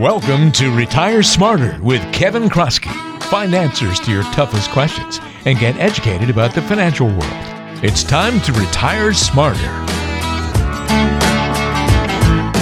Welcome to Retire Smarter with Kevin Kroskey. Find answers to your toughest questions and get educated about the financial world. It's time to retire smarter.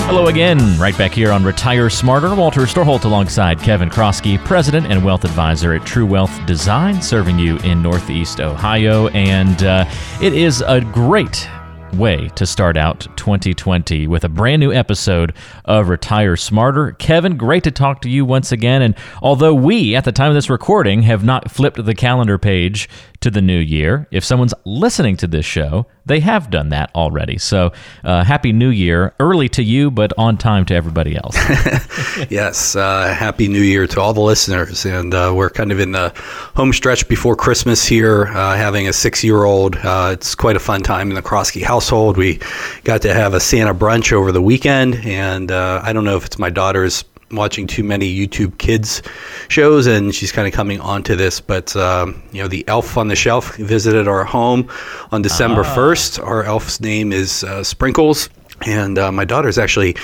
Hello again, right back here on Retire Smarter. Walter Storholt alongside Kevin Kroskey, President and Wealth Advisor at True Wealth Design, serving you in Northeast Ohio. And uh, it is a great way to start out 2020 with a brand new episode of Retire Smarter. Kevin, great to talk to you once again. And although we, at the time of this recording, have not flipped the calendar page to the new year, if someone's listening to this show, they have done that already. So, uh, happy new year. Early to you, but on time to everybody else. yes. Uh, happy new year to all the listeners. And uh, we're kind of in the home stretch before Christmas here, uh, having a six year old. Uh, it's quite a fun time in the Kroskey household. We got to have a Santa brunch over the weekend. And uh, I don't know if it's my daughter's watching too many YouTube kids shows, and she's kind of coming onto this. But um, you know, the elf on the shelf visited our home on December ah. first. Our elf's name is uh, Sprinkles. And uh, my daughter is actually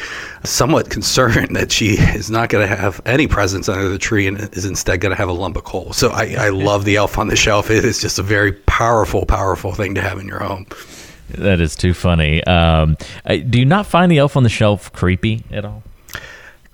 somewhat concerned that she is not going to have any presents under the tree and is instead going to have a lump of coal. So I, I love the elf on the shelf. It is just a very powerful, powerful thing to have in your home. That is too funny. Um, do you not find the elf on the shelf creepy at all?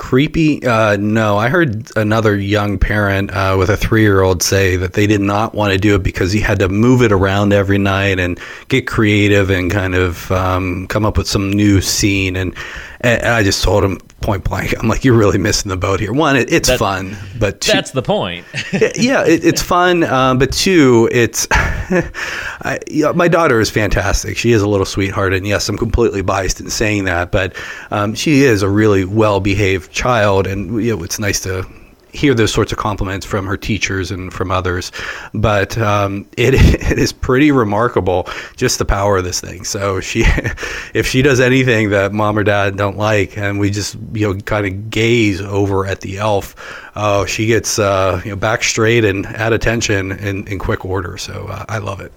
Creepy? Uh, no. I heard another young parent uh, with a three year old say that they did not want to do it because he had to move it around every night and get creative and kind of um, come up with some new scene. And and I just told him point blank, I'm like, you're really missing the boat here. One, it, it's that, fun, but two, that's the point. yeah, it, it's fun, um, but two, it's I, you know, my daughter is fantastic. She is a little sweetheart, and yes, I'm completely biased in saying that, but um, she is a really well behaved child, and you know, it's nice to hear those sorts of compliments from her teachers and from others. But um, it, it is pretty remarkable just the power of this thing. So she, if she does anything that mom or dad don't like, and we just you know kind of gaze over at the elf, oh, she gets uh, you know back straight and at attention in, in quick order. So uh, I love it.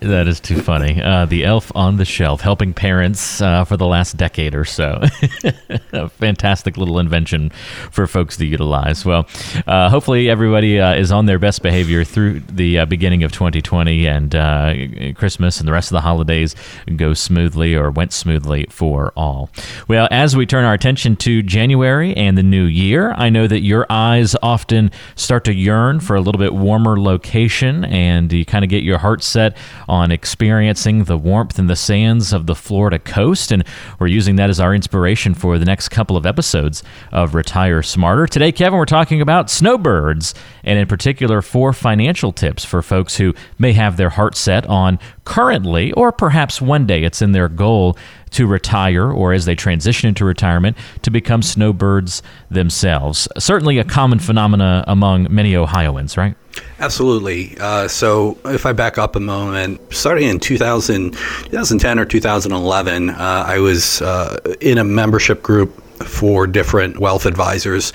That is too funny. Uh, the elf on the shelf, helping parents uh, for the last decade or so. a fantastic little invention for folks to utilize. Well, uh, hopefully everybody uh, is on their best behavior through the uh, beginning of 2020 and uh, Christmas and the rest of the holidays go smoothly or went smoothly for all. Well, as we turn our attention to January and the new year, I know that your eyes often start to yearn for a little bit warmer location and you kind of get your heart set on experiencing the warmth and the sands of the Florida coast. And we're using that as our inspiration for the next couple of episodes of Retire Smarter. Today, Kevin, we're talking about snowbirds, and in particular, four financial tips for folks who may have their heart set on currently, or perhaps one day it's in their goal to retire or as they transition into retirement to become snowbirds themselves. Certainly a common phenomena among many Ohioans, right? Absolutely. Uh, so, if I back up a moment, starting in 2000, 2010 or 2011, uh, I was uh, in a membership group for different wealth advisors,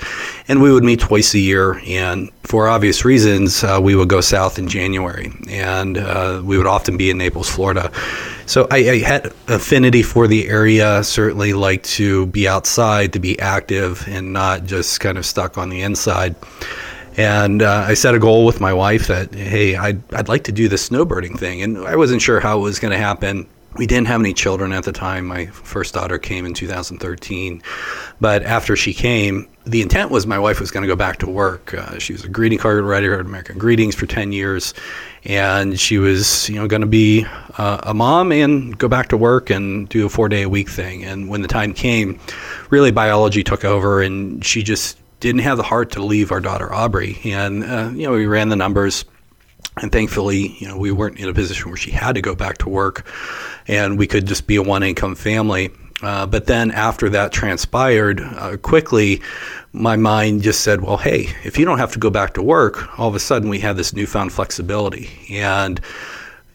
and we would meet twice a year. And for obvious reasons, uh, we would go south in January, and uh, we would often be in Naples, Florida. So I, I, had affinity for the area. Certainly, like to be outside, to be active, and not just kind of stuck on the inside. And uh, I set a goal with my wife that, hey, I'd, I'd like to do the snowbirding thing. And I wasn't sure how it was going to happen. We didn't have any children at the time. My first daughter came in 2013. But after she came, the intent was my wife was going to go back to work. Uh, she was a greeting card writer at American Greetings for 10 years. And she was, you know, going to be uh, a mom and go back to work and do a four day a week thing. And when the time came, really biology took over and she just didn't have the heart to leave our daughter Aubrey. And uh, you know, we ran the numbers, and thankfully, you know, we weren't in a position where she had to go back to work, and we could just be a one-income family. Uh, but then after that transpired uh, quickly, my mind just said, well, hey, if you don't have to go back to work, all of a sudden we have this newfound flexibility. And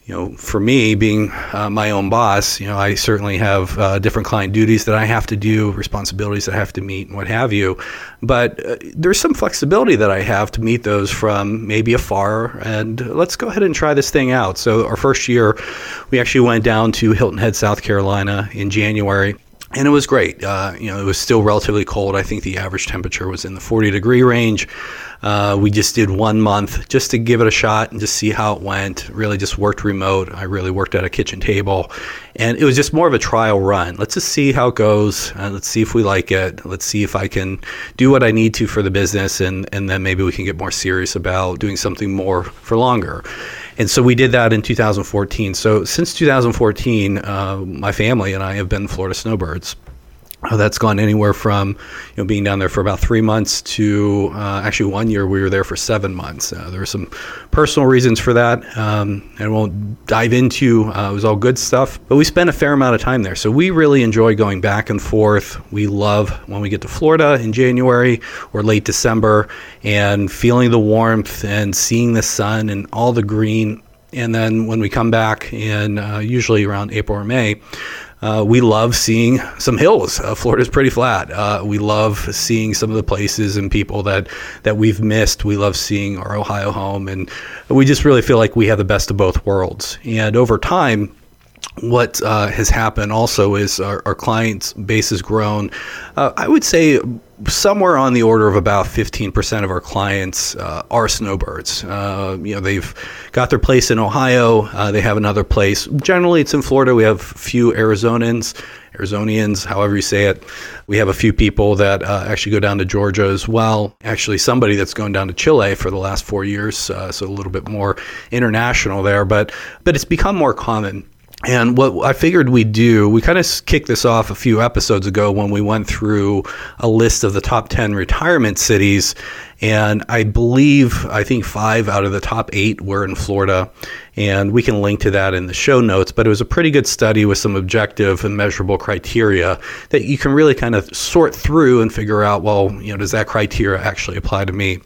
you know, for me, being uh, my own boss, you know, I certainly have uh, different client duties that I have to do, responsibilities that I have to meet, and what have you. But uh, there's some flexibility that I have to meet those from maybe afar. And let's go ahead and try this thing out. So, our first year, we actually went down to Hilton Head, South Carolina in January and it was great. Uh, you know, it was still relatively cold. I think the average temperature was in the 40 degree range. Uh, we just did one month just to give it a shot and just see how it went. Really just worked remote. I really worked at a kitchen table. And it was just more of a trial run. Let's just see how it goes. Uh, let's see if we like it. Let's see if I can do what I need to for the business. And, and then maybe we can get more serious about doing something more for longer. And so we did that in 2014. So since 2014, uh, my family and I have been Florida Snowbirds. That's gone anywhere from you know being down there for about three months to uh, actually one year we were there for seven months. Uh, there were some personal reasons for that, um, and won't dive into. Uh, it was all good stuff, but we spent a fair amount of time there, so we really enjoy going back and forth. We love when we get to Florida in January or late December and feeling the warmth and seeing the sun and all the green. And then when we come back in uh, usually around April or May, uh, we love seeing some hills. Uh, Florida's pretty flat. Uh, we love seeing some of the places and people that, that we've missed. We love seeing our Ohio home, and we just really feel like we have the best of both worlds. And over time, what uh, has happened also is our, our clients base has grown. Uh, I would say somewhere on the order of about 15% of our clients uh, are snowbirds. Uh, you know, they've got their place in Ohio. Uh, they have another place. Generally, it's in Florida. We have a few Arizonans, Arizonians, however you say it. We have a few people that uh, actually go down to Georgia as well. Actually, somebody that's gone down to Chile for the last four years, so a little bit more international there. But but it's become more common and what I figured we'd do, we kind of kicked this off a few episodes ago when we went through a list of the top 10 retirement cities. And I believe, I think five out of the top eight were in Florida. And we can link to that in the show notes. But it was a pretty good study with some objective and measurable criteria that you can really kind of sort through and figure out, well, you know, does that criteria actually apply to me?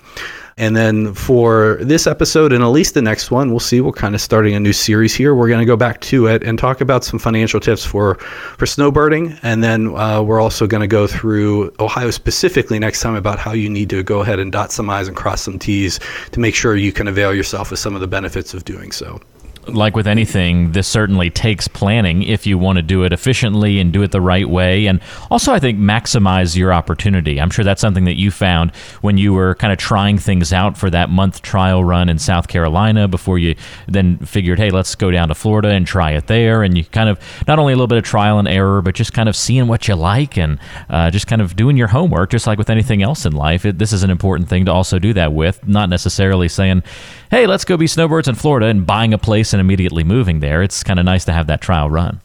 And then for this episode and at least the next one, we'll see. We're kind of starting a new series here. We're going to go back to it and talk about some financial tips for for snowbirding, and then uh, we're also going to go through Ohio specifically next time about how you need to go ahead and dot some i's and cross some t's to make sure you can avail yourself of some of the benefits of doing so like with anything, this certainly takes planning if you want to do it efficiently and do it the right way. And also, I think, maximize your opportunity. I'm sure that's something that you found when you were kind of trying things out for that month trial run in South Carolina before you then figured, hey, let's go down to Florida and try it there. And you kind of not only a little bit of trial and error, but just kind of seeing what you like and uh, just kind of doing your homework, just like with anything else in life. It, this is an important thing to also do that with, not necessarily saying, hey, let's go be snowbirds in Florida and buying a place and immediately moving there. It's kind of nice to have that trial run.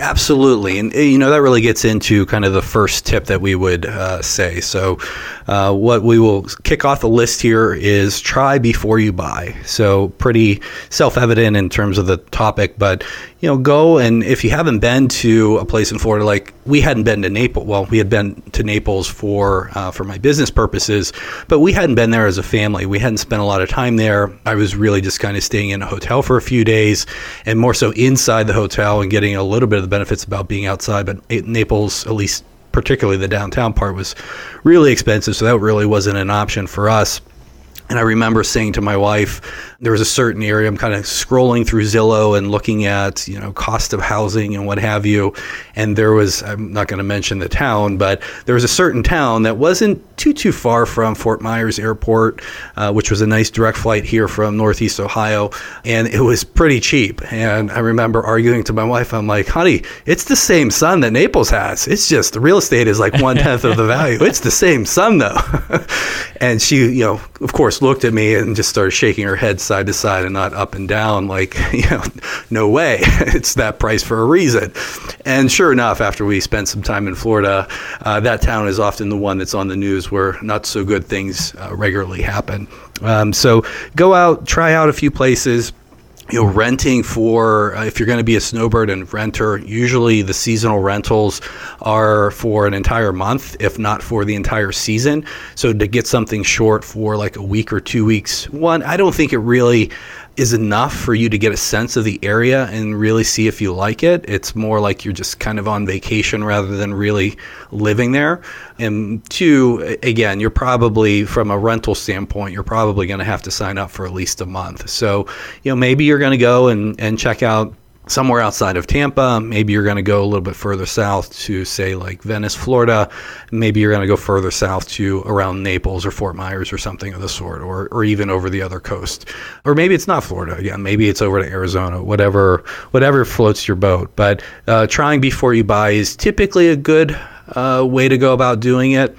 Absolutely, and you know that really gets into kind of the first tip that we would uh, say. So, uh, what we will kick off the list here is try before you buy. So, pretty self-evident in terms of the topic, but you know, go and if you haven't been to a place in Florida, like we hadn't been to Naples. Well, we had been to Naples for uh, for my business purposes, but we hadn't been there as a family. We hadn't spent a lot of time there. I was really just kind of staying in a hotel for a few days, and more so inside the hotel and getting a little bit of the benefits about being outside. But Naples, at least particularly the downtown part, was really expensive, so that really wasn't an option for us. And I remember saying to my wife, there was a certain area I'm kind of scrolling through Zillow and looking at, you know, cost of housing and what have you. And there was, I'm not going to mention the town, but there was a certain town that wasn't too, too far from Fort Myers Airport, uh, which was a nice direct flight here from Northeast Ohio. And it was pretty cheap. And I remember arguing to my wife, I'm like, honey, it's the same sun that Naples has. It's just the real estate is like one tenth of the value. It's the same sun though. and she, you know, of course, looked at me and just started shaking her head side to side and not up and down. Like, you know, no way. it's that price for a reason. And sure enough, after we spent some time in Florida, uh, that town is often the one that's on the news where not so good things uh, regularly happen. Um, so go out, try out a few places you know, renting for uh, if you're going to be a snowbird and renter, usually the seasonal rentals are for an entire month, if not for the entire season. So to get something short for like a week or two weeks, one, I don't think it really is enough for you to get a sense of the area and really see if you like it. It's more like you're just kind of on vacation rather than really living there. And two, again, you're probably from a rental standpoint, you're probably going to have to sign up for at least a month. So, you know, maybe you're going to go and, and check out somewhere outside of Tampa. Maybe you're going to go a little bit further south to, say, like Venice, Florida. Maybe you're going to go further south to around Naples or Fort Myers or something of the sort, or, or even over the other coast. Or maybe it's not Florida again. Maybe it's over to Arizona, whatever, whatever floats your boat. But uh, trying before you buy is typically a good uh, way to go about doing it.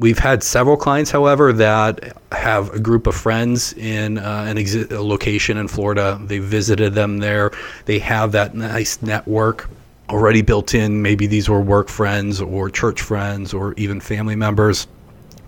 We've had several clients, however, that have a group of friends in uh, an exi- a location in Florida. They visited them there. They have that nice network already built in. Maybe these were work friends or church friends or even family members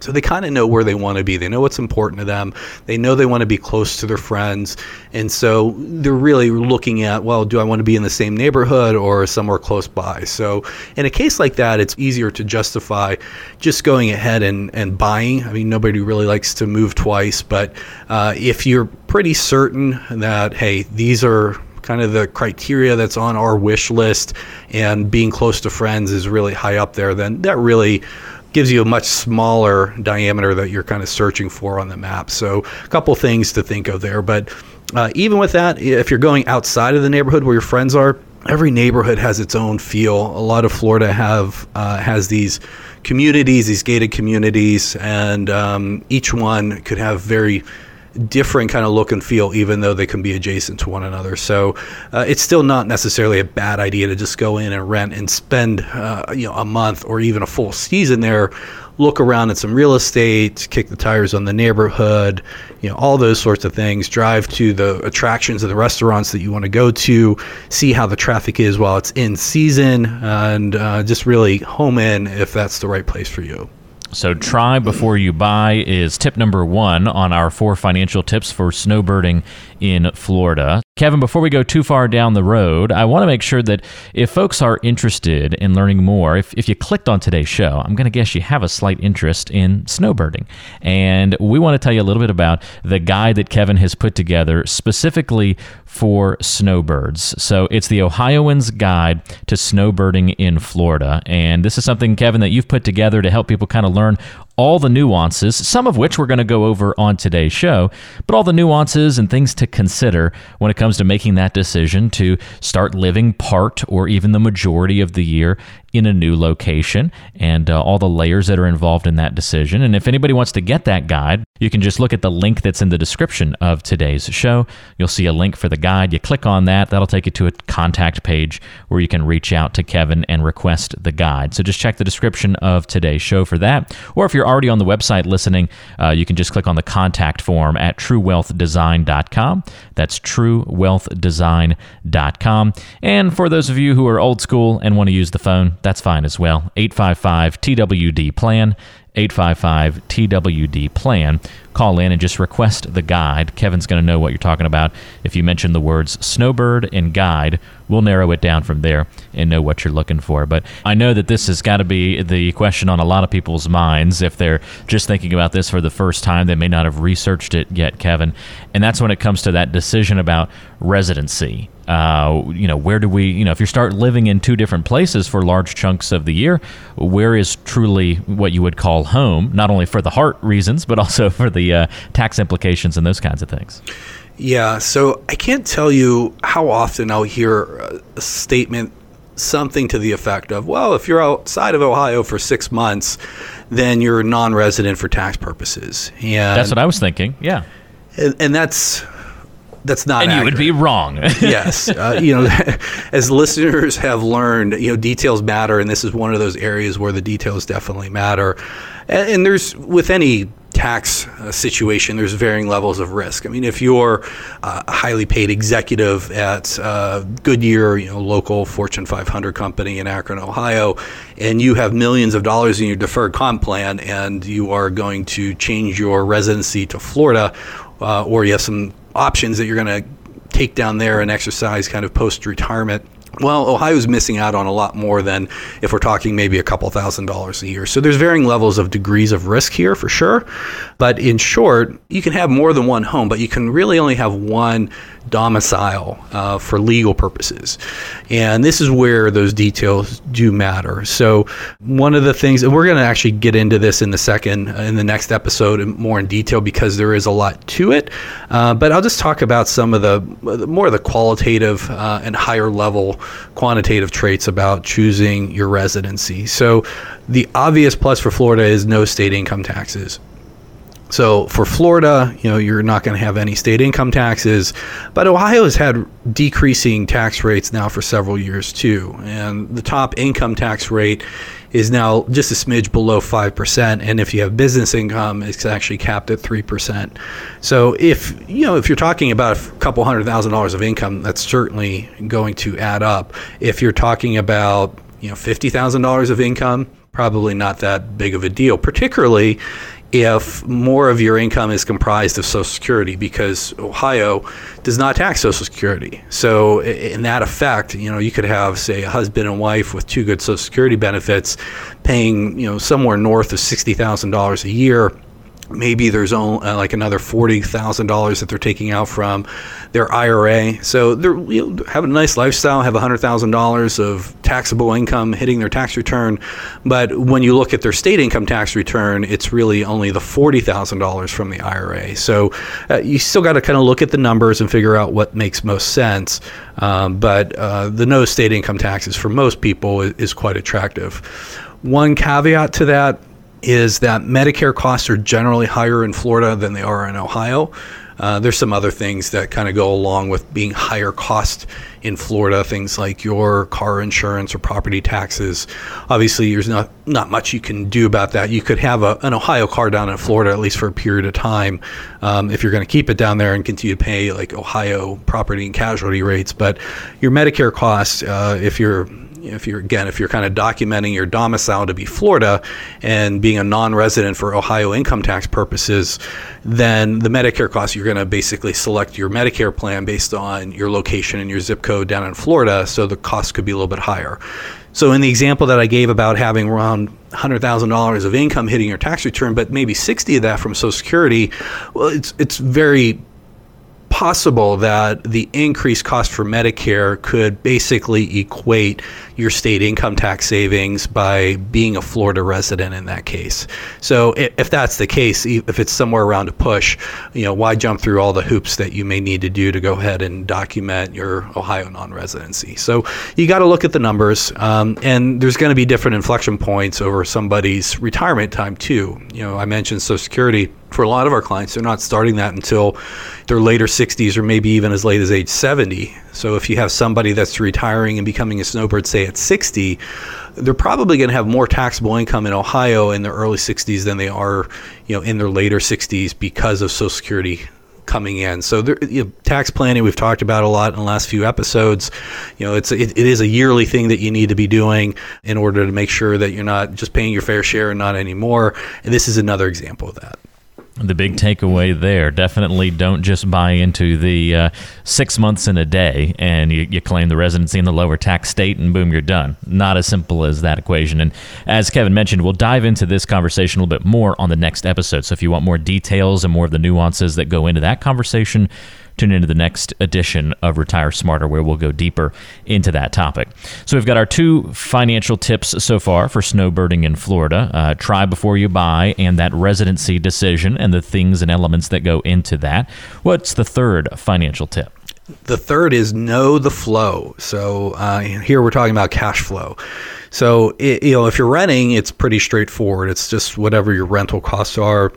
so they kind of know where they want to be. They know what's important to them. They know they want to be close to their friends. And so they're really looking at, well, do I want to be in the same neighborhood or somewhere close by? So in a case like that, it's easier to justify just going ahead and, and buying. I mean, nobody really likes to move twice, but uh, if you're pretty certain that, hey, these are kind of the criteria that's on our wish list and being close to friends is really high up there, then that really gives you a much smaller diameter that you're kind of searching for on the map. So a couple things to think of there. But uh, even with that, if you're going outside of the neighborhood where your friends are, every neighborhood has its own feel. A lot of Florida have uh, has these communities, these gated communities, and um, each one could have very different kind of look and feel, even though they can be adjacent to one another. So uh, it's still not necessarily a bad idea to just go in and rent and spend uh, you know a month or even a full season there. Look around at some real estate, kick the tires on the neighborhood, you know, all those sorts of things. Drive to the attractions and the restaurants that you want to go to, see how the traffic is while it's in season, and uh, just really home in if that's the right place for you. So, try before you buy is tip number one on our four financial tips for snowbirding in Florida. Kevin, before we go too far down the road, I want to make sure that if folks are interested in learning more, if, if you clicked on today's show, I'm going to guess you have a slight interest in snowbirding. And we want to tell you a little bit about the guide that Kevin has put together specifically for snowbirds. So it's the Ohioan's Guide to Snowbirding in Florida. And this is something, Kevin, that you've put together to help people kind of learn all the nuances, some of which we're going to go over on today's show, but all the nuances and things to consider when it comes to making that decision to start living part or even the majority of the year in a new location and uh, all the layers that are involved in that decision. And if anybody wants to get that guide, you can just look at the link that's in the description of today's show. You'll see a link for the guide. You click on that, that'll take you to a contact page where you can reach out to Kevin and request the guide. So just check the description of today's show for that. Or if you're already on the website listening, uh, you can just click on the contact form at truewealthdesign.com. That's truewealthdesign.com. And for those of you who are old school and want to use the phone, that's fine as well. 855 TWD plan. 855 TWD plan. Call in and just request the guide. Kevin's going to know what you're talking about. If you mention the words snowbird and guide, we'll narrow it down from there and know what you're looking for. But I know that this has got to be the question on a lot of people's minds if they're just thinking about this for the first time. They may not have researched it yet, Kevin. And that's when it comes to that decision about residency. Uh, you know, where do we, you know, if you start living in two different places for large chunks of the year, where is truly what you would call home, not only for the heart reasons, but also for the uh, tax implications and those kinds of things? Yeah, so I can't tell you how often I'll hear a statement, something to the effect of, well, if you're outside of Ohio for six months, then you're non resident for tax purposes. Yeah. that's what I was thinking, yeah. And, and that's that's not. And accurate. you would be wrong. yes, uh, you know, as listeners have learned, you know, details matter, and this is one of those areas where the details definitely matter. And, and there's with any tax uh, situation, there's varying levels of risk. I mean, if you're uh, a highly paid executive at uh, Goodyear, you know, local Fortune 500 company in Akron, Ohio, and you have millions of dollars in your deferred comp plan, and you are going to change your residency to Florida, uh, or you have some options that you're going to take down there and exercise kind of post retirement. Well, Ohio's missing out on a lot more than if we're talking maybe a couple thousand dollars a year. So there's varying levels of degrees of risk here for sure. But in short, you can have more than one home, but you can really only have one domicile uh, for legal purposes. And this is where those details do matter. So, one of the things, and we're going to actually get into this in the second, uh, in the next episode, more in detail because there is a lot to it. Uh, but I'll just talk about some of the more of the qualitative uh, and higher level quantitative traits about choosing your residency. So, the obvious plus for Florida is no state income taxes. So for Florida, you know, you're not going to have any state income taxes, but Ohio has had decreasing tax rates now for several years too. And the top income tax rate is now just a smidge below 5% and if you have business income it's actually capped at 3%. So if, you know, if you're talking about a couple hundred thousand dollars of income, that's certainly going to add up. If you're talking about, you know, $50,000 of income, probably not that big of a deal, particularly if more of your income is comprised of Social Security because Ohio does not tax Social Security. So in that effect, you know, you could have say a husband and wife with two good Social Security benefits paying, you know, somewhere north of $60,000 a year maybe there's only uh, like another forty thousand dollars that they're taking out from their IRA. So they're you know, having a nice lifestyle, have hundred thousand dollars of taxable income hitting their tax return. But when you look at their state income tax return, it's really only the forty thousand dollars from the IRA. So uh, you still got to kind of look at the numbers and figure out what makes most sense. Um, but uh, the no state income taxes for most people is, is quite attractive. One caveat to that is that Medicare costs are generally higher in Florida than they are in Ohio. Uh, there's some other things that kind of go along with being higher cost in Florida, things like your car insurance or property taxes. Obviously, there's not, not much you can do about that. You could have a, an Ohio car down in Florida at least for a period of time um, if you're going to keep it down there and continue to pay like Ohio property and casualty rates. But your Medicare costs, uh, if you're if you're again if you're kind of documenting your domicile to be Florida and being a non-resident for Ohio income tax purposes, then the Medicare costs you're going to basically select your Medicare plan based on your location and your zip code down in Florida, so the cost could be a little bit higher. So in the example that I gave about having around $100,000 of income hitting your tax return, but maybe 60 of that from Social Security, well, it's it's very possible that the increased cost for Medicare could basically equate your state income tax savings by being a Florida resident in that case. So if that's the case, if it's somewhere around a push, you know, why jump through all the hoops that you may need to do to go ahead and document your Ohio non-residency? So you got to look at the numbers, um, and there's going to be different inflection points over somebody's retirement time too. You know, I mentioned Social Security for a lot of our clients, they're not starting that until their later 60s or maybe even as late as age 70. So if you have somebody that's retiring and becoming a snowbird, say at 60, they're probably going to have more taxable income in Ohio in their early 60s than they are, you know, in their later 60s because of Social Security coming in. So there, you know, tax planning we've talked about a lot in the last few episodes. You know, it's it, it is a yearly thing that you need to be doing in order to make sure that you're not just paying your fair share and not anymore. And this is another example of that. The big takeaway there definitely don't just buy into the uh, six months in a day and you, you, claim the residency in the lower tax state and boom, you're done. Not as simple as that equation. And as Kevin mentioned, we'll dive into this conversation a little bit more on the next episode. So if you want more details and more of the nuances that go into that conversation, tune into the next edition of Retire Smarter, where we'll go deeper into that topic. So we've got our two financial tips so far for snowbirding in Florida uh, try before you buy, and that residency decision, and the things and elements that go into that. What's the third financial tip? The third is know the flow. So uh, here we're talking about cash flow. So it, you know, if you're renting, it's pretty straightforward. It's just whatever your rental costs are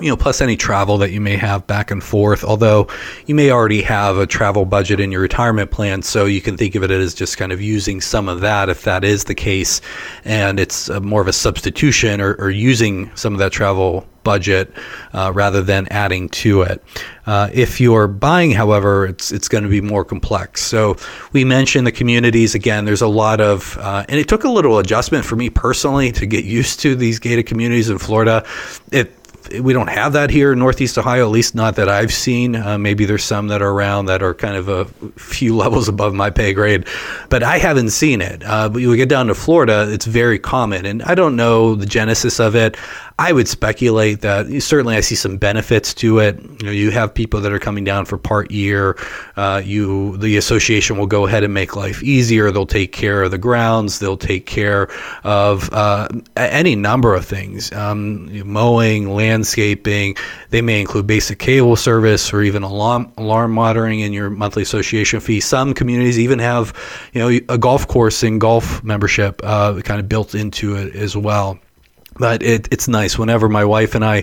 you know, plus any travel that you may have back and forth. Although you may already have a travel budget in your retirement plan, so you can think of it as just kind of using some of that if that is the case, and it's more of a substitution or, or using some of that travel budget uh, rather than adding to it. Uh, if you're buying, however, it's it's going to be more complex. So we mentioned the communities again. There's a lot of, uh, and it took a little adjustment for me personally to get used to these gated communities in Florida. It we don't have that here in Northeast Ohio, at least not that I've seen. Uh, maybe there's some that are around that are kind of a few levels above my pay grade, but I haven't seen it. Uh, but you get down to Florida, it's very common, and I don't know the genesis of it. I would speculate that certainly I see some benefits to it. You know, you have people that are coming down for part year. Uh, you, the association will go ahead and make life easier. They'll take care of the grounds. They'll take care of uh, any number of things, um, mowing, landscaping. They may include basic cable service or even alarm alarm monitoring in your monthly association fee. Some communities even have, you know, a golf course and golf membership uh, kind of built into it as well but it, it's nice whenever my wife and I,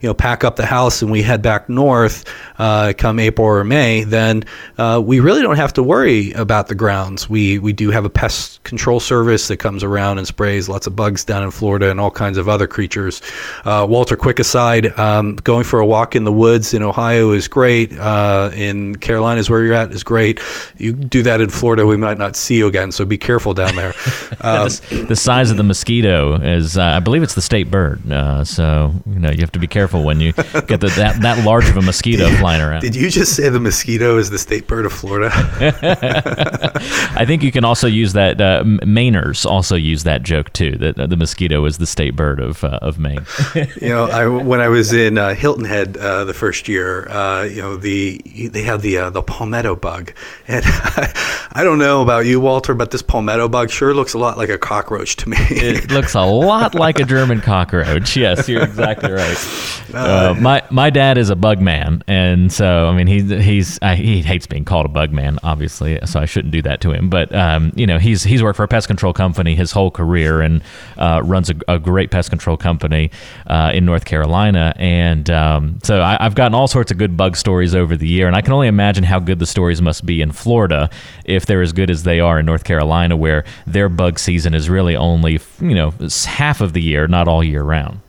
you know, pack up the house and we head back north, uh, come April or May, then uh, we really don't have to worry about the grounds. We we do have a pest control service that comes around and sprays lots of bugs down in Florida and all kinds of other creatures. Uh, Walter, quick aside, um, going for a walk in the woods in Ohio is great. Uh, in Carolina is where you're at is great. You do that in Florida, we might not see you again, so be careful down there. Um, the, size of the mosquito is, uh, I believe it's the state bird. Uh, so you know you have to be careful when you get the, that that large of a mosquito flying around. Did you just say the mosquito is the state bird of Florida? I think you can also use that. Uh, Mainers also use that joke too. That uh, the mosquito is the state bird of uh, of Maine. you know, I, when I was in uh, Hilton Head uh, the first year, uh, you know the they have the the palmetto bug, and I don't know about you, Walter, but this palmetto bug sure looks a lot like a cockroach to me. it looks a lot like a German cockroach. Yes, you're exactly right. Uh, my my dad is a bug man, and so I mean he he's I, he hates being called a bug man, obviously. So I shouldn't do that to him. But um, you know he's he's worked for a pest control company his whole career and uh, runs a, a, great pest control company uh, in North Carolina. And um, so I, have gotten all sorts of good bug stories over the year, and I can only imagine how good the stories must be in Florida if they're as good as they are in North Carolina, where their bug season is really only you know half of the year, not all year round.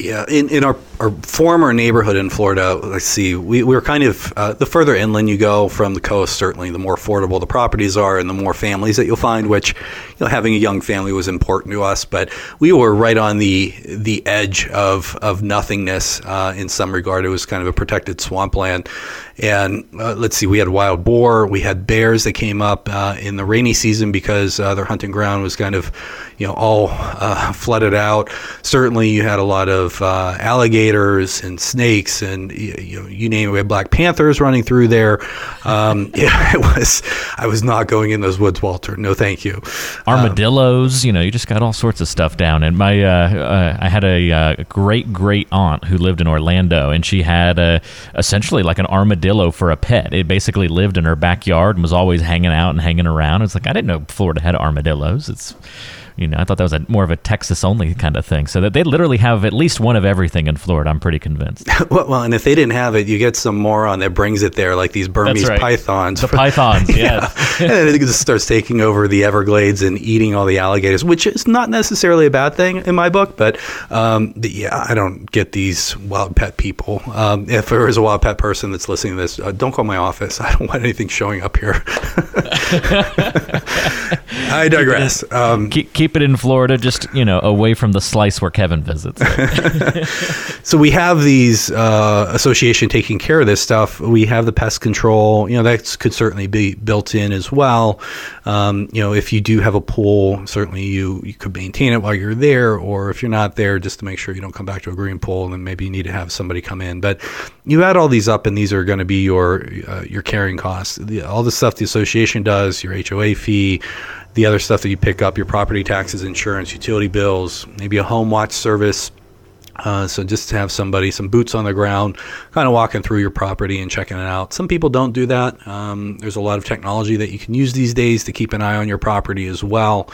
Yeah, in, in our, our former neighborhood in Florida, let's see, we, we were kind of uh, the further inland you go from the coast, certainly the more affordable the properties are and the more families that you'll find, which you know, having a young family was important to us. But we were right on the the edge of, of nothingness uh, in some regard. It was kind of a protected swampland. And uh, let's see, we had wild boar, we had bears that came up uh, in the rainy season because uh, their hunting ground was kind of, you know, all uh, flooded out. Certainly, you had a lot of uh, alligators and snakes, and you know, you name it. We had black panthers running through there. Um, yeah, was. I was not going in those woods, Walter. No, thank you. Armadillos, um, you know, you just got all sorts of stuff down. And my, uh, I had a great great aunt who lived in Orlando, and she had a essentially like an armadillo for a pet. It basically lived in her backyard and was always hanging out and hanging around. It's like I didn't know Florida had armadillos. It's you know, I thought that was a more of a Texas only kind of thing. So that they literally have at least one of everything in Florida. I'm pretty convinced. well, and if they didn't have it, you get some moron that brings it there, like these Burmese right. pythons. The pythons, yeah. and then it just starts taking over the Everglades and eating all the alligators, which is not necessarily a bad thing in my book. But um, the, yeah, I don't get these wild pet people. Um, if there is a wild pet person that's listening to this, uh, don't call my office. I don't want anything showing up here. I digress. Um, keep, keep, it in Florida, just you know, away from the slice where Kevin visits. so we have these uh, association taking care of this stuff. We have the pest control. You know, that could certainly be built in as well. Um, you know, if you do have a pool, certainly you you could maintain it while you're there, or if you're not there, just to make sure you don't come back to a green pool, then maybe you need to have somebody come in. But you add all these up, and these are going to be your uh, your carrying costs. The, all the stuff the association does, your HOA fee the other stuff that you pick up your property taxes, insurance, utility bills, maybe a home watch service. Uh, so just to have somebody, some boots on the ground, kind of walking through your property and checking it out. Some people don't do that. Um, there's a lot of technology that you can use these days to keep an eye on your property as well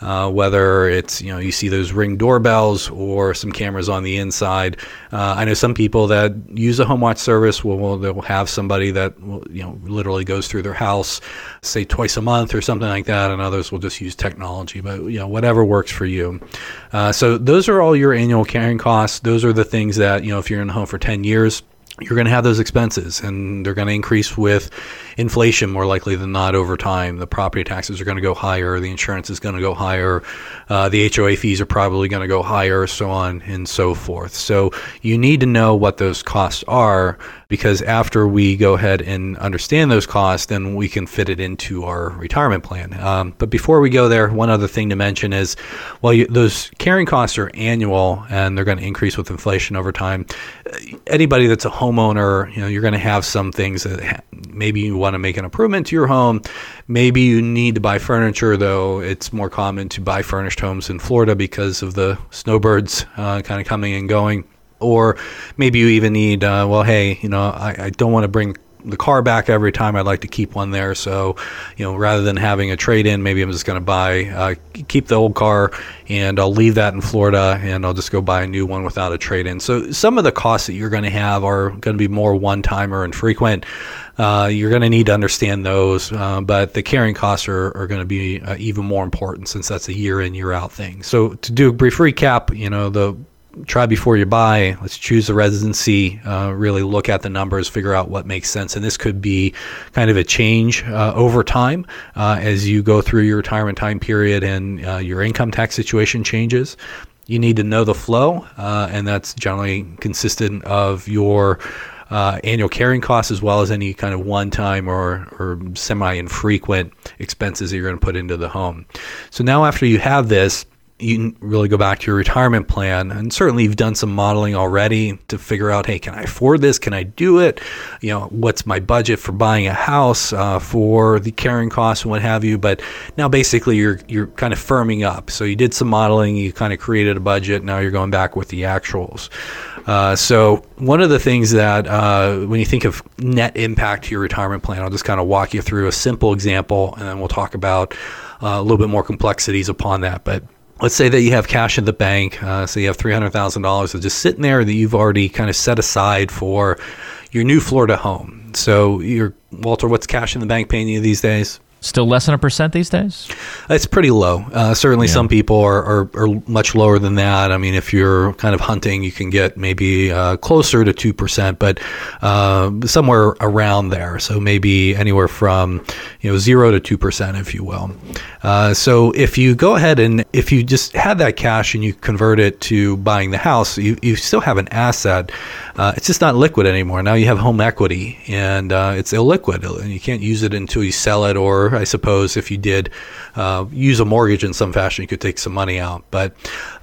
uh, whether it's you know you see those ring doorbells or some cameras on the inside. Uh, I know some people that use a home watch service will, will they'll have somebody that will, you know literally goes through their house, say twice a month or something like that, and others will just use technology. But you know whatever works for you. Uh, so those are all your annual carrying costs. Those are the things that you know if you're in a home for 10 years you're going to have those expenses and they're going to increase with inflation more likely than not over time. The property taxes are going to go higher, the insurance is going to go higher, uh, the HOA fees are probably going to go higher, so on and so forth. So you need to know what those costs are because after we go ahead and understand those costs, then we can fit it into our retirement plan. Um, but before we go there, one other thing to mention is, well, you, those carrying costs are annual and they're going to increase with inflation over time. Anybody that's a homeowner, you know, you're going to have some things that ha- maybe you want to make an improvement to your home. Maybe you need to buy furniture, though it's more common to buy furnished homes in Florida because of the snowbirds uh, kind of coming and going or maybe you even need uh, well hey you know I, I don't want to bring the car back every time I'd like to keep one there. So you know rather than having a trade in maybe I'm just going to buy uh, keep the old car and I'll leave that in Florida and I'll just go buy a new one without a trade in so some of the costs that you're going to have are going to be more one time or infrequent uh, you're going to need to understand those uh, but the carrying costs are, are going to be uh, even more important since that's a year in year out thing. So to do a brief recap you know the try before you buy. Let's choose a residency, uh, really look at the numbers, figure out what makes sense. And this could be kind of a change uh, over time uh, as you go through your retirement time period and uh, your income tax situation changes. You need to know the flow, uh, and that's generally consistent of your uh, annual carrying costs as well as any kind of one-time or, or semi-infrequent expenses that you're going to put into the home. So now after you have this, you really go back to your retirement plan and certainly you've done some modeling already to figure out hey can i afford this? Can i do it? You know what's my budget for buying a house uh, for the carrying costs and what have you? But now basically you're you're kind of firming up. So you did some modeling you kind of created a budget now you're going back with the actuals. Uh, so one of the things that uh, when you think of net impact to your retirement plan i'll just kind of walk you through a simple example and then we'll talk about uh, a little bit more complexities upon that. But let's say that you have cash in the bank, uh, so you have three hundred thousand dollars just sitting there that you've already kind of set aside for your new Florida home. So, you're Walter, what's cash in the bank paying you these days? Still less than a percent these days? It's pretty low. Uh, certainly, yeah. some people are, are, are, much lower than that. I mean, if you're kind of hunting, you can get maybe uh, closer to 2%, but uh, somewhere around there. So maybe anywhere from you know zero to 2%, if you will. Uh, so if you go ahead and if you just had that cash and you convert it to buying the house, you, you still have an asset. Uh, it's just not liquid anymore. Now you have home equity and uh, it's illiquid. And you can't use it until you sell it or I suppose if you did uh, use a mortgage in some fashion, you could take some money out. But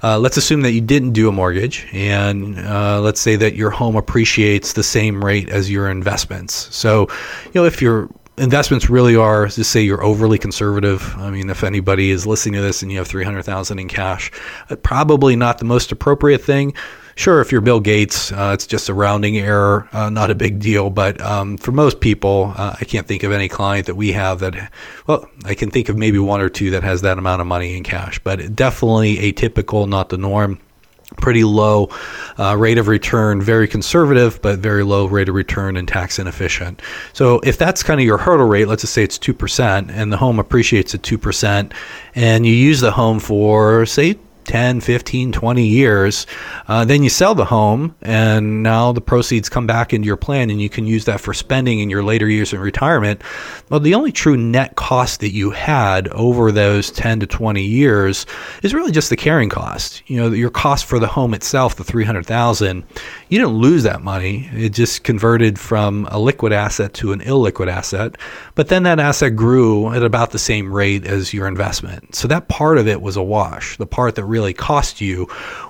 uh, let's assume that you didn't do a mortgage, and uh, let's say that your home appreciates the same rate as your investments. So, you know, if your investments really are just say you're overly conservative i mean if anybody is listening to this and you have 300000 in cash uh, probably not the most appropriate thing sure, if you're Bill Gates, uh, it's just a rounding error, uh, not a big deal. But um, for most people, uh, I can't think of any client that we have that, well, I can think of maybe one or two that has that amount of money in cash, but definitely atypical, not the norm pretty low uh, rate of return, very conservative, but very low rate of return and tax inefficient. So if that's kind of your hurdle rate, let's just say it's 2%, and the home appreciates at 2%, and you use the home for, say, 10, 15, 20 years. Uh, then you sell the home, and now the proceeds come back into your plan, and you can use that for spending in your later years in retirement. Well, the only true net cost that you had over those 10 to 20 years is really just the carrying cost. You know, your cost for the home itself, the 300,000, you didn't lose that money. It just converted from a liquid asset to an illiquid asset. But then that asset grew at about the same rate as your investment. So that part of it was a wash. The part that really really cost you,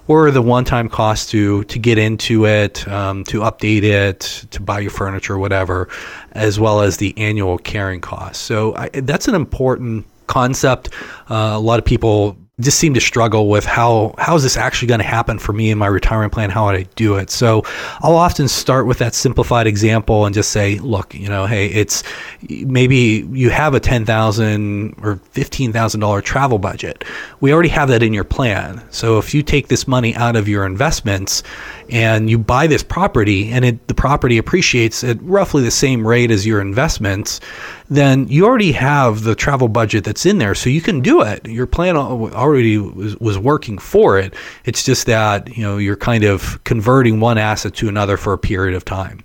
or the one-time cost to to get into it, um, to update it, to buy your furniture, whatever, as well as the annual carrying cost. So I, that's an important concept. Uh, a lot of people just seem to struggle with how how is this actually going to happen for me in my retirement plan? How would i do it? So i'll often start with that simplified example and just say look you know hey it's maybe you have a 10000 or $15000 travel budget. We already have that in your plan. So if you take this money out of your investments and you buy this property and it, the property appreciates at roughly the same rate as your investments then you already have the travel budget that's in there so you can do it your plan already was, was working for it. It's just that you know you're kind of converting one asset to another for a period of time.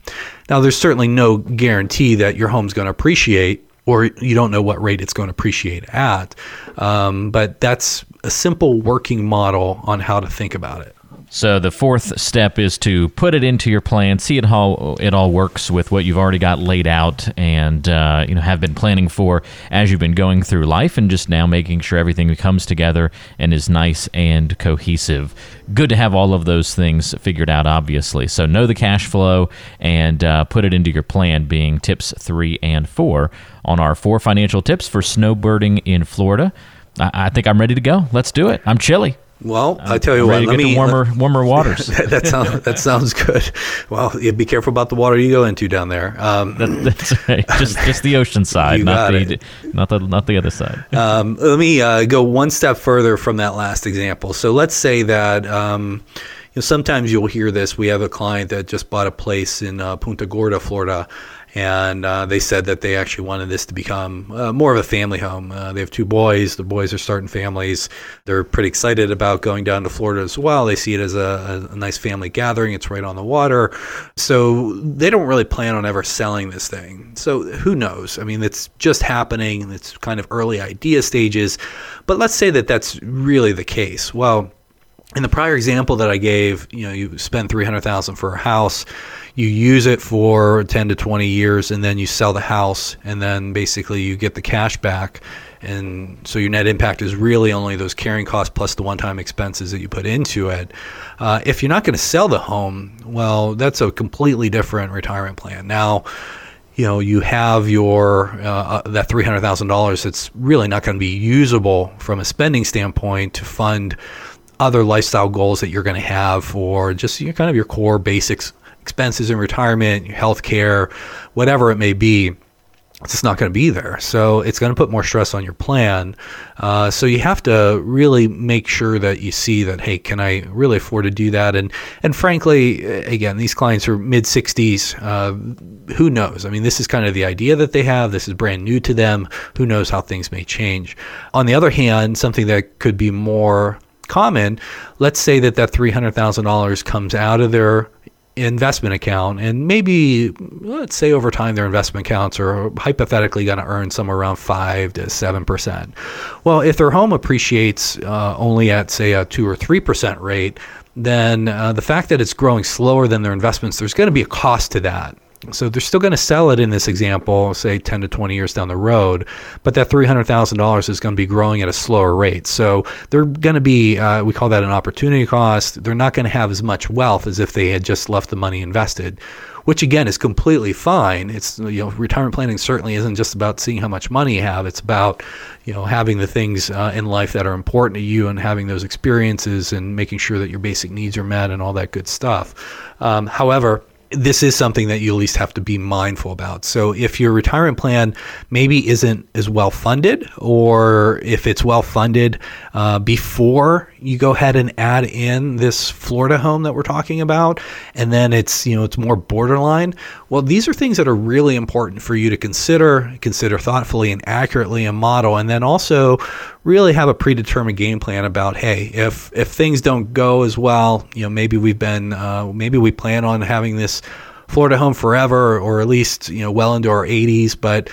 Now, there's certainly no guarantee that your home's going to appreciate, or you don't know what rate it's going to appreciate at. Um, but that's a simple working model on how to think about it. So the fourth step is to put it into your plan, see it how it all works with what you've already got laid out, and uh, you know have been planning for as you've been going through life, and just now making sure everything comes together and is nice and cohesive. Good to have all of those things figured out, obviously. So know the cash flow and uh, put it into your plan. Being tips three and four on our four financial tips for snowbirding in Florida. I, I think I'm ready to go. Let's do it. I'm chilly. Well, I tell you what, let me warmer, warmer waters. that, that sounds that sounds good. Well, you be careful about the water you go into down there. Um, That, that's right. Just just the ocean side, not the not the not the other side. um, let me uh, go one step further from that last example. So let's say that um, you know, sometimes you'll hear this. We have a client that just bought a place in uh, Punta Gorda, Florida, and uh, they said that they actually wanted this to become uh, more of a family home. Uh, they have two boys. The boys are starting families. They're pretty excited about going down to Florida as well. They see it as a, a nice family gathering. It's right on the water, so they don't really plan on ever selling this thing. So who knows? I mean, it's just happening. It's kind of early idea stages, but let's say that that's really the case. Well in the prior example that I gave, you know, you spend three hundred thousand for a house, you use it for ten to twenty years, and then you sell the house, and then basically you get the cash back, and so your net impact is really only those carrying costs plus the one-time expenses that you put into it. Uh, if you're not going to sell the home, well, that's a completely different retirement plan. Now, you know you have your uh, uh, that three hundred thousand dollars that's really not going to be usable from a spending standpoint to fund other lifestyle goals that you're going to have or just you know, kind of your core basics expenses in retirement, health care, whatever it may be. It's just not going to be there. So it's going to put more stress on your plan. Uh, so you have to really make sure that you see that, hey, can I really afford to do that? And and frankly, again, these clients are mid 60s. Uh, who knows? I mean, this is kind of the idea that they have. This is brand new to them. Who knows how things may change? On the other hand, something that could be more common, let's say that that $300,000 comes out of their investment account and maybe let's say over time their investment accounts are hypothetically going to earn somewhere around 5 to 7%. Well, if their home appreciates uh, only at say a 2 or 3% rate, then uh, the fact that it's growing slower than their investments, there's going to be a cost to that. So they're still going to sell it in this example, say 10 to 20 years down the road, but that $300,000 is going to be growing at a slower rate. So they're going to be, uh, we call that an opportunity cost. They're not going to have as much wealth as if they had just left the money invested, which again is completely fine. It's, you know, retirement planning certainly isn't just about seeing how much money you have. It's about, you know, having the things uh, in life that are important to you and having those experiences and making sure that your basic needs are met and all that good stuff. Um, however, this is something that you at least have to be mindful about. So if your retirement plan maybe isn't as well funded, or if it's well funded uh, before you go ahead and add in this Florida home that we're talking about, and then it's you know it's more borderline. Well, these are things that are really important for you to consider, consider thoughtfully and accurately and model, and then also really have a predetermined game plan about hey, if if things don't go as well, you know maybe we've been uh, maybe we plan on having this Florida home forever, or at least you know well into our 80s, but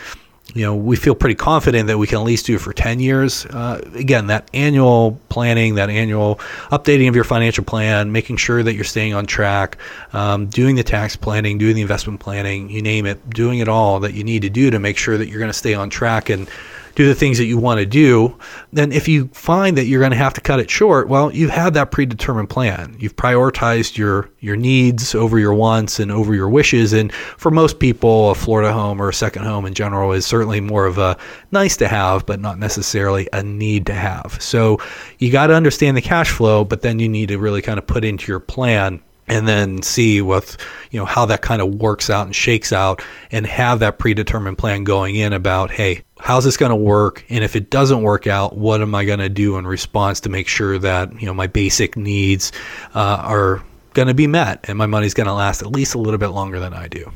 you know we feel pretty confident that we can at least do it for 10 years. Uh, again, that annual planning, that annual updating of your financial plan, making sure that you're staying on track, um, doing the tax planning, doing the investment planning, you name it, doing it all that you need to do to make sure that you're going to stay on track and do the things that you want to do, then if you find that you're going to have to cut it short, well, you've had that predetermined plan. You've prioritized your your needs over your wants and over your wishes. And for most people, a Florida home or a second home in general is certainly more of a nice to have, but not necessarily a need to have. So you got to understand the cash flow, but then you need to really kind of put into your plan and then see what you know how that kind of works out and shakes out and have that predetermined plan going in about hey how's this going to work? And if it doesn't work out what am i going to do in response to make sure that you know my basic needs uh, are going to be met and my money's going to last at least a little bit longer than i do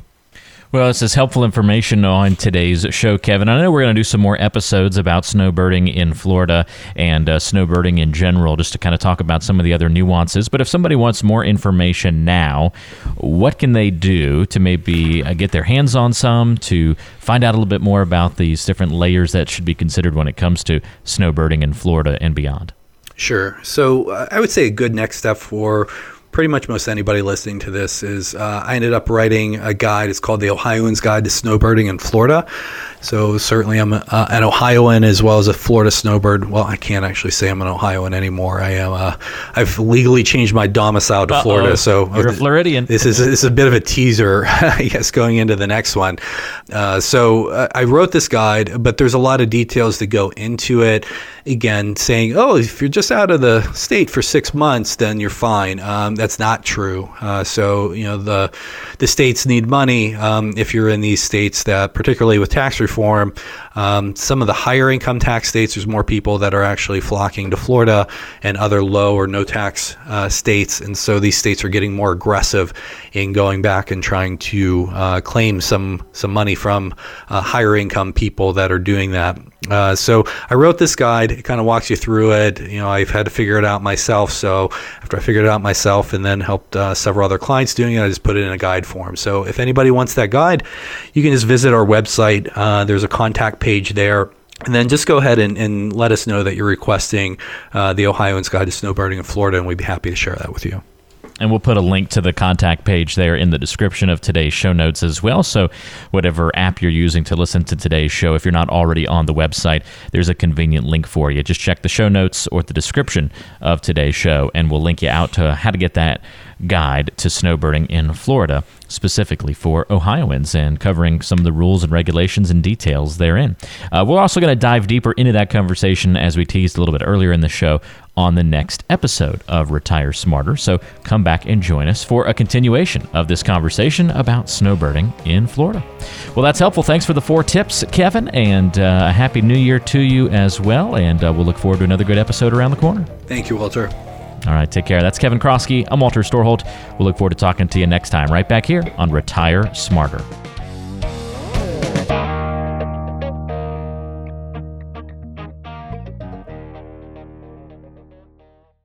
Well, this is helpful information on today's show, Kevin. I know we're going to do some more episodes about snowbirding in Florida and uh, snowbirding in general, just to kind of talk about some of the other nuances. But if somebody wants more information now, what can they do to maybe uh, get their hands on some, to find out a little bit more about these different layers that should be considered when it comes to snowbirding in Florida and beyond? Sure. So uh, I would say a good next step for pretty much most anybody listening to this is uh, I ended up writing a guide. It's called the Ohioan's Guide to Snowbirding in Florida. So certainly I'm uh, an Ohioan as well as a Florida snowbird. Well, I can't actually say I'm an Ohioan anymore. I am. Uh, I've legally changed my domicile to Uh-oh. Florida. So you're a Floridian. This is, this is a bit of a teaser, I guess, going into the next one. Uh, so uh, I wrote this guide, but there's a lot of details that go into it. Again, saying, oh, if you're just out of the state for six months, then you're fine. Um, that's not true. Uh, so you know the the states need money. Um, if you're in these states that, particularly with tax reform, um, some of the higher income tax states, there's more people that are actually flocking to Florida and other low or no tax uh, states, and so these states are getting more aggressive in going back and trying to uh, claim some some money from uh, higher income people that are doing that. Uh, so I wrote this guide. It kind of walks you through it. You know, I've had to figure it out myself. So after I figured it out myself and then helped uh, several other clients doing it, I just put it in a guide form. So if anybody wants that guide, you can just visit our website. Uh, there's a contact page there. And then just go ahead and, and let us know that you're requesting uh, the Ohioan's Guide to Snowbirding in Florida, and we'd be happy to share that with you. And we'll put a link to the contact page there in the description of today's show notes as well. So, whatever app you're using to listen to today's show, if you're not already on the website, there's a convenient link for you. Just check the show notes or the description of today's show, and we'll link you out to how to get that guide to snowbirding in Florida, specifically for Ohioans, and covering some of the rules and regulations and details therein. Uh, we're also going to dive deeper into that conversation as we teased a little bit earlier in the show on the next episode of Retire Smarter. So come back and join us for a continuation of this conversation about snowbirding in Florida. Well, that's helpful. Thanks for the four tips, Kevin, and uh, a happy new year to you as well. And uh, we'll look forward to another good episode around the corner. Thank you, Walter. All right, take care. That's Kevin Kroskey. I'm Walter Storholt. We'll look forward to talking to you next time, right back here on Retire Smarter.